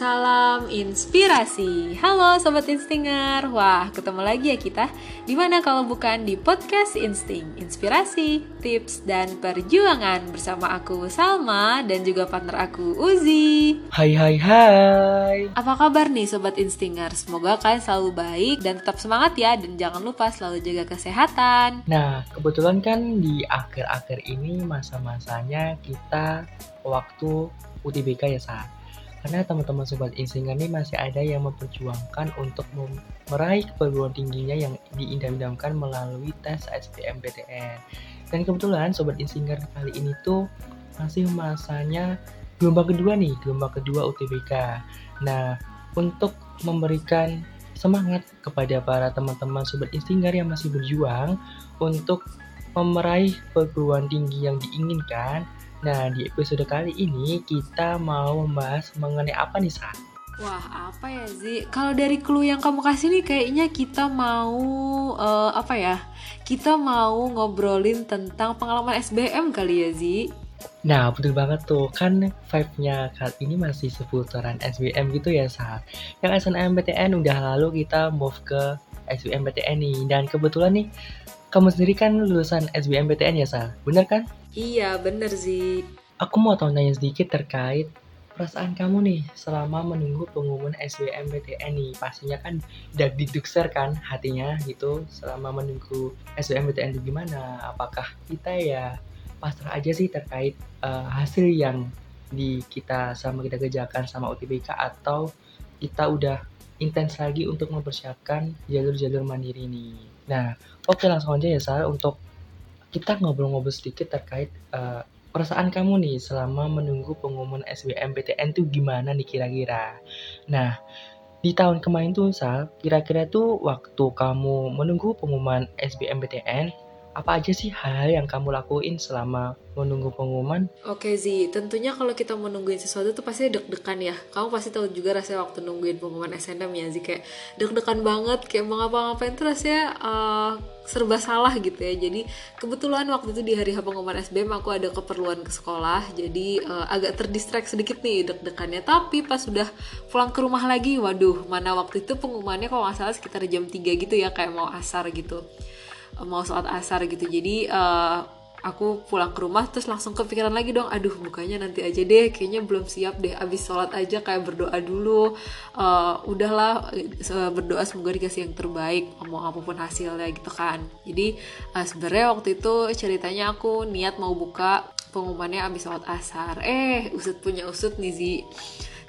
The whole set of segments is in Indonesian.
Salam inspirasi. Halo sobat Instinger. Wah, ketemu lagi ya kita. Di mana kalau bukan di podcast Insting, inspirasi, tips dan perjuangan bersama aku Salma dan juga partner aku Uzi. Hai hai hai. Apa kabar nih sobat Instinger? Semoga kalian selalu baik dan tetap semangat ya dan jangan lupa selalu jaga kesehatan. Nah, kebetulan kan di akhir-akhir ini masa-masanya kita waktu UTBK ya saat karena teman-teman sobat insinger ini masih ada yang memperjuangkan untuk meraih perguruan tingginya yang diidam-idamkan melalui tes SBMPTN. Dan kebetulan sobat insinger kali ini tuh masih masanya gelombang kedua nih, gelombang kedua UTBK. Nah, untuk memberikan semangat kepada para teman-teman sobat insinger yang masih berjuang untuk meraih perguruan tinggi yang diinginkan, Nah, di episode kali ini kita mau membahas mengenai apa nih, Sa? Wah, apa ya, Zi? Kalau dari clue yang kamu kasih nih kayaknya kita mau uh, apa ya? Kita mau ngobrolin tentang pengalaman SBM kali ya, Zi? Nah, betul banget tuh. Kan vibe-nya kali ini masih seputaran SBM gitu ya, Sa. Yang SNMPTN udah lalu kita move ke SBMPTN nih. Dan kebetulan nih, kamu sendiri kan lulusan SBMPTN ya, Sa? Bener kan? Iya, bener sih. Aku mau tanya sedikit terkait perasaan kamu nih selama menunggu pengumuman SBMPTN nih. Pastinya kan udah didukser kan hatinya gitu selama menunggu SBMPTN itu gimana? Apakah kita ya pasrah aja sih terkait uh, hasil yang di kita sama kita kerjakan sama UTBK atau kita udah intens lagi untuk mempersiapkan jalur-jalur mandiri nih. Nah, oke langsung aja ya Sar untuk kita ngobrol-ngobrol sedikit terkait uh, perasaan kamu nih selama menunggu pengumuman SBMPTN tuh gimana nih kira-kira. Nah, di tahun kemarin tuh Sal, kira-kira tuh waktu kamu menunggu pengumuman SBMPTN, apa aja sih hal yang kamu lakuin selama menunggu pengumuman? Oke Zi, tentunya kalau kita menungguin sesuatu tuh pasti deg-degan ya. Kamu pasti tahu juga rasanya waktu nungguin pengumuman SNM ya Zi kayak deg-degan banget, kayak mau ngapa-ngapain tuh rasanya uh, serba salah gitu ya. Jadi kebetulan waktu itu di hari pengumuman SBM aku ada keperluan ke sekolah, jadi uh, agak terdistract sedikit nih deg-degannya. Tapi pas sudah pulang ke rumah lagi, waduh, mana waktu itu pengumumannya kalau nggak salah sekitar jam 3 gitu ya, kayak mau asar gitu mau sholat asar gitu. Jadi uh, aku pulang ke rumah terus langsung kepikiran lagi dong aduh bukanya nanti aja deh kayaknya belum siap deh abis sholat aja kayak berdoa dulu. Uh, udahlah berdoa semoga dikasih yang terbaik mau apa pun hasilnya gitu kan. Jadi uh, sebenarnya waktu itu ceritanya aku niat mau buka pengumumannya abis sholat asar. Eh usut punya usut nih Zi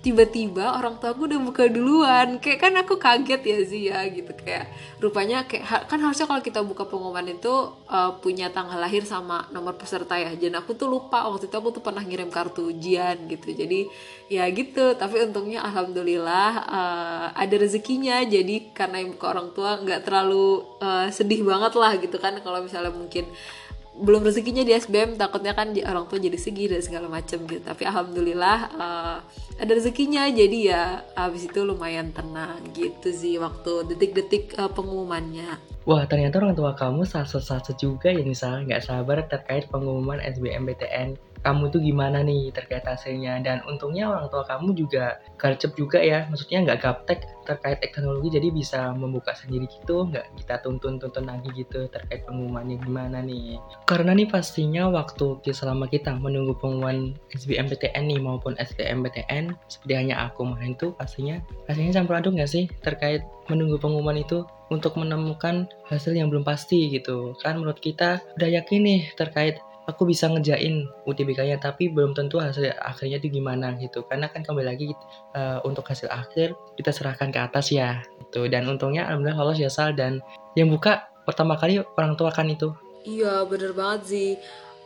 tiba-tiba orang tua aku udah buka duluan. Kayak kan aku kaget ya sih ya gitu. Kayak rupanya kayak kan harusnya kalau kita buka pengumuman itu uh, punya tanggal lahir sama nomor peserta ya. Dan aku tuh lupa waktu itu aku tuh pernah ngirim kartu ujian gitu. Jadi ya gitu. Tapi untungnya alhamdulillah uh, ada rezekinya. Jadi karena yang buka orang tua nggak terlalu uh, sedih banget lah gitu kan. Kalau misalnya mungkin belum rezekinya di SBM takutnya kan orang tua jadi segi dan segala macam gitu. Tapi alhamdulillah uh, ada rezekinya jadi ya habis itu lumayan tenang gitu sih waktu detik-detik uh, pengumumannya. Wah ternyata orang tua kamu satu-satu juga ya misal nggak sabar terkait pengumuman SBMPTN kamu tuh gimana nih terkait hasilnya? Dan untungnya orang tua kamu juga gercep juga ya. Maksudnya nggak gaptek terkait teknologi jadi bisa membuka sendiri gitu nggak kita tuntun-tuntun lagi gitu terkait pengumumannya gimana nih. Karena nih pastinya waktu selama kita menunggu pengumuman SBMPTN nih maupun SBMPTN seperti hanya aku main tuh pastinya pastinya campur aduk nggak sih terkait menunggu pengumuman itu untuk menemukan hasil yang belum pasti gitu. Kan menurut kita udah yakin nih terkait aku bisa ngejain UTBK-nya tapi belum tentu hasil akhirnya itu gimana gitu. Karena kan kembali lagi uh, untuk hasil akhir kita serahkan ke atas ya itu dan untungnya alhamdulillah lolos ya Sal. Dan yang buka pertama kali orang tua kan itu. Iya bener banget sih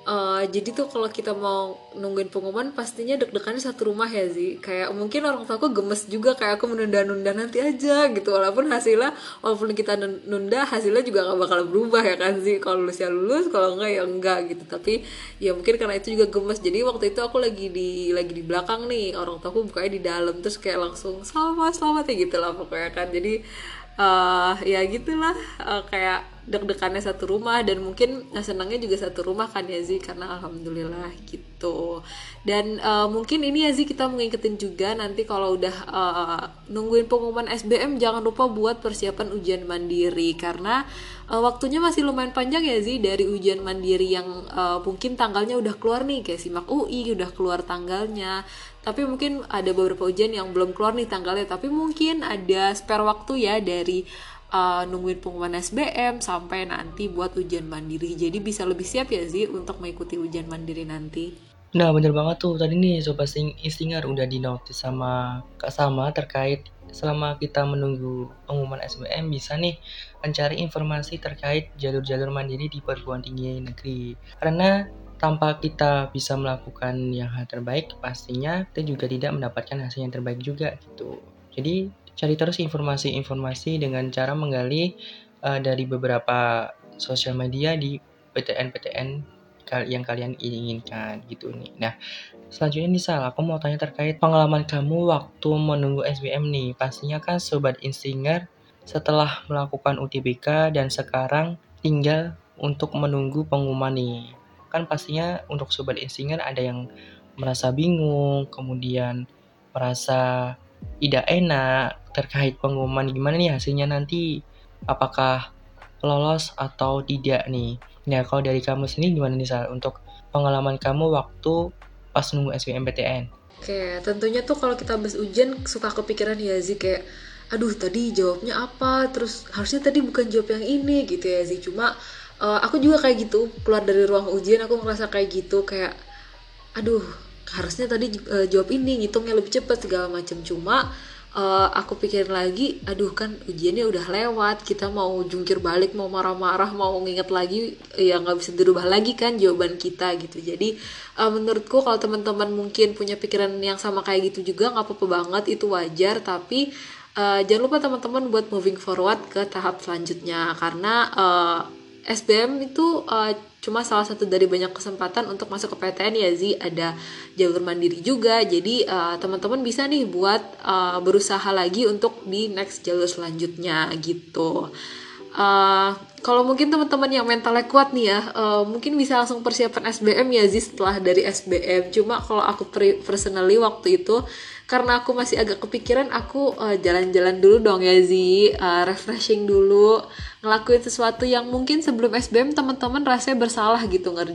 Uh, jadi tuh kalau kita mau nungguin pengumuman pastinya deg-degannya satu rumah ya sih kayak mungkin orang tua aku gemes juga kayak aku menunda-nunda nanti aja gitu. Walaupun hasilnya walaupun kita nunda hasilnya juga gak bakal berubah ya kan sih kalau lulus ya lulus kalau enggak ya enggak gitu. Tapi ya mungkin karena itu juga gemes. Jadi waktu itu aku lagi di lagi di belakang nih. Orang tua aku bukanya di dalam terus kayak langsung selamat selamat ya gitu lah pokoknya kan. Jadi uh, ya gitulah uh, kayak deg-degannya satu rumah dan mungkin senangnya juga satu rumah kan ya Zi? Karena alhamdulillah gitu. Dan uh, mungkin ini ya Zi kita mau ngingetin juga nanti kalau udah uh, nungguin pengumuman SBM jangan lupa buat persiapan ujian mandiri. Karena uh, waktunya masih lumayan panjang ya Zi dari ujian mandiri yang uh, mungkin tanggalnya udah keluar nih kayak simak UI udah keluar tanggalnya. Tapi mungkin ada beberapa ujian yang belum keluar nih tanggalnya. Tapi mungkin ada spare waktu ya dari uh, nungguin pengumuman SBM sampai nanti buat ujian mandiri jadi bisa lebih siap ya Zi untuk mengikuti ujian mandiri nanti Nah bener banget tuh tadi nih Sobat Istinger udah dinotis sama Kak Sama terkait selama kita menunggu pengumuman SBM bisa nih mencari informasi terkait jalur-jalur mandiri di perguruan tinggi negeri. Karena tanpa kita bisa melakukan yang terbaik, pastinya kita juga tidak mendapatkan hasil yang terbaik juga gitu. Jadi cari terus informasi-informasi dengan cara menggali uh, dari beberapa sosial media di PTN-PTN yang kalian inginkan gitu nih. Nah, selanjutnya nih Sal, aku mau tanya terkait pengalaman kamu waktu menunggu SBM nih. Pastinya kan Sobat Insinger setelah melakukan UTBK dan sekarang tinggal untuk menunggu pengumuman nih. Kan pastinya untuk Sobat Insinger ada yang merasa bingung, kemudian merasa tidak enak terkait pengumuman gimana nih hasilnya nanti? Apakah lolos atau tidak nih? Nah, kalau dari kamu sendiri gimana nih, Sal, untuk pengalaman kamu waktu pas nunggu SBMPTN? Oke, tentunya tuh kalau kita bahas ujian suka kepikiran ya Zi kayak aduh tadi jawabnya apa? Terus harusnya tadi bukan jawab yang ini gitu ya Zi. Cuma uh, aku juga kayak gitu keluar dari ruang ujian aku ngerasa kayak gitu kayak aduh harusnya tadi uh, jawab ini ngitungnya lebih cepat segala macam cuma uh, aku pikirin lagi aduh kan ujiannya udah lewat kita mau jungkir balik mau marah-marah mau nginget lagi ya nggak bisa dirubah lagi kan jawaban kita gitu. Jadi uh, menurutku kalau teman-teman mungkin punya pikiran yang sama kayak gitu juga nggak apa-apa banget itu wajar. Tapi uh, jangan lupa teman-teman buat moving forward ke tahap selanjutnya. Karena uh, SBM itu uh, cuma salah satu dari banyak kesempatan untuk masuk ke PTN ya Zi ada jalur mandiri juga jadi uh, teman-teman bisa nih buat uh, berusaha lagi untuk di next jalur selanjutnya gitu. Uh, kalau mungkin teman-teman yang mentalnya kuat nih ya uh, mungkin bisa langsung persiapan SBM ya Zi setelah dari SBM cuma kalau aku personally waktu itu karena aku masih agak kepikiran aku jalan jalan-jalan dulu dong ya Zi. Uh, refreshing dulu ngelakuin sesuatu yang mungkin sebelum SBM teman-teman rasanya bersalah gitu uh,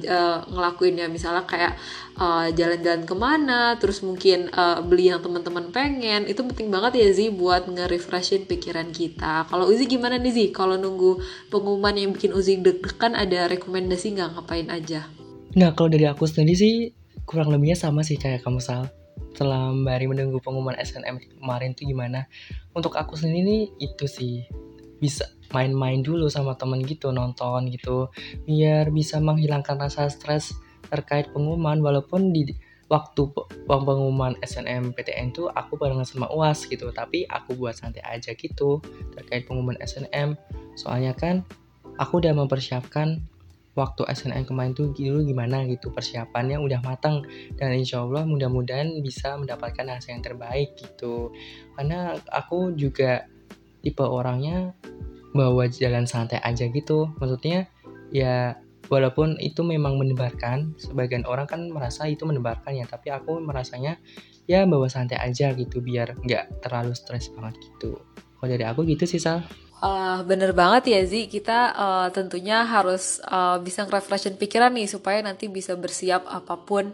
ngelakuinnya. Misalnya kayak uh, jalan-jalan ke mana terus mungkin uh, beli yang teman-teman pengen. Itu penting banget ya Zi buat nge-refreshin pikiran kita. Kalau Uzi gimana nih Zi? Kalau nunggu pengumuman yang bikin Uzi deg-degan ada rekomendasi nggak? Ngapain aja? Nah kalau dari aku sendiri sih kurang lebihnya sama sih kayak kamu Sal sembari menunggu pengumuman SNM kemarin tuh gimana? Untuk aku sendiri itu sih. Bisa main-main dulu sama temen gitu nonton gitu. Biar bisa menghilangkan rasa stres terkait pengumuman. Walaupun di waktu pengumuman SNMPTN tuh aku barengan sama UAS gitu. Tapi aku buat santai aja gitu terkait pengumuman SNM soalnya kan aku udah mempersiapkan waktu SNM kemarin tuh dulu gimana gitu persiapannya udah matang dan insya Allah mudah-mudahan bisa mendapatkan hasil yang terbaik gitu. Karena aku juga tipe orangnya bawa jalan santai aja gitu. Maksudnya ya walaupun itu memang menebarkan sebagian orang kan merasa itu menebarkan ya. Tapi aku merasanya ya bawa santai aja gitu biar nggak terlalu stres banget gitu. Kalau dari aku gitu sih Sal Uh, bener banget ya Zi, kita uh, tentunya harus uh, bisa nge pikiran nih supaya nanti bisa bersiap apa pun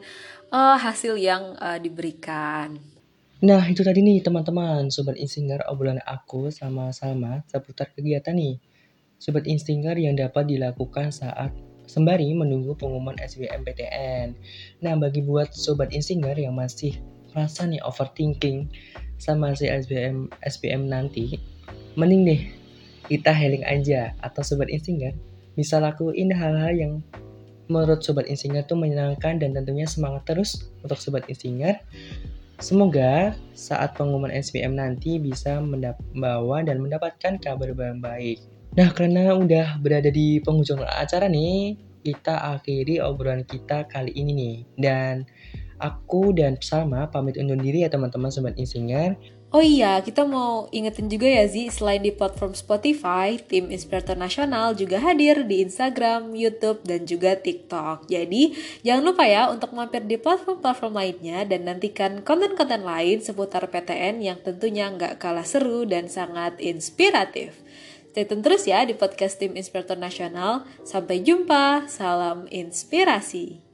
uh, hasil yang uh, diberikan. Nah, itu tadi nih teman-teman, Sobat Insinger obrolan aku sama Salma seputar kegiatan nih. Sobat Insinger yang dapat dilakukan saat sembari menunggu pengumuman SBMPTN. Nah, bagi buat Sobat Insinger yang masih merasa nih overthinking sama si SBM SBM nanti, mending deh kita healing aja atau Sobat Insinger bisa lakuin hal-hal yang menurut Sobat Insinger tuh menyenangkan dan tentunya semangat terus untuk Sobat Insinger Semoga saat pengumuman SBM nanti bisa membawa dan mendapatkan kabar baik. Nah, karena udah berada di penghujung acara nih, kita akhiri obrolan kita kali ini nih. Dan aku dan Salma pamit undur diri ya teman-teman Sobat Insinger. Oh iya, kita mau ingetin juga ya Zi, selain di platform Spotify, tim Inspirator Nasional juga hadir di Instagram, YouTube, dan juga TikTok. Jadi, jangan lupa ya untuk mampir di platform-platform lainnya dan nantikan konten-konten lain seputar PTN yang tentunya nggak kalah seru dan sangat inspiratif. Stay tune terus ya di podcast tim Inspirator Nasional. Sampai jumpa, salam inspirasi.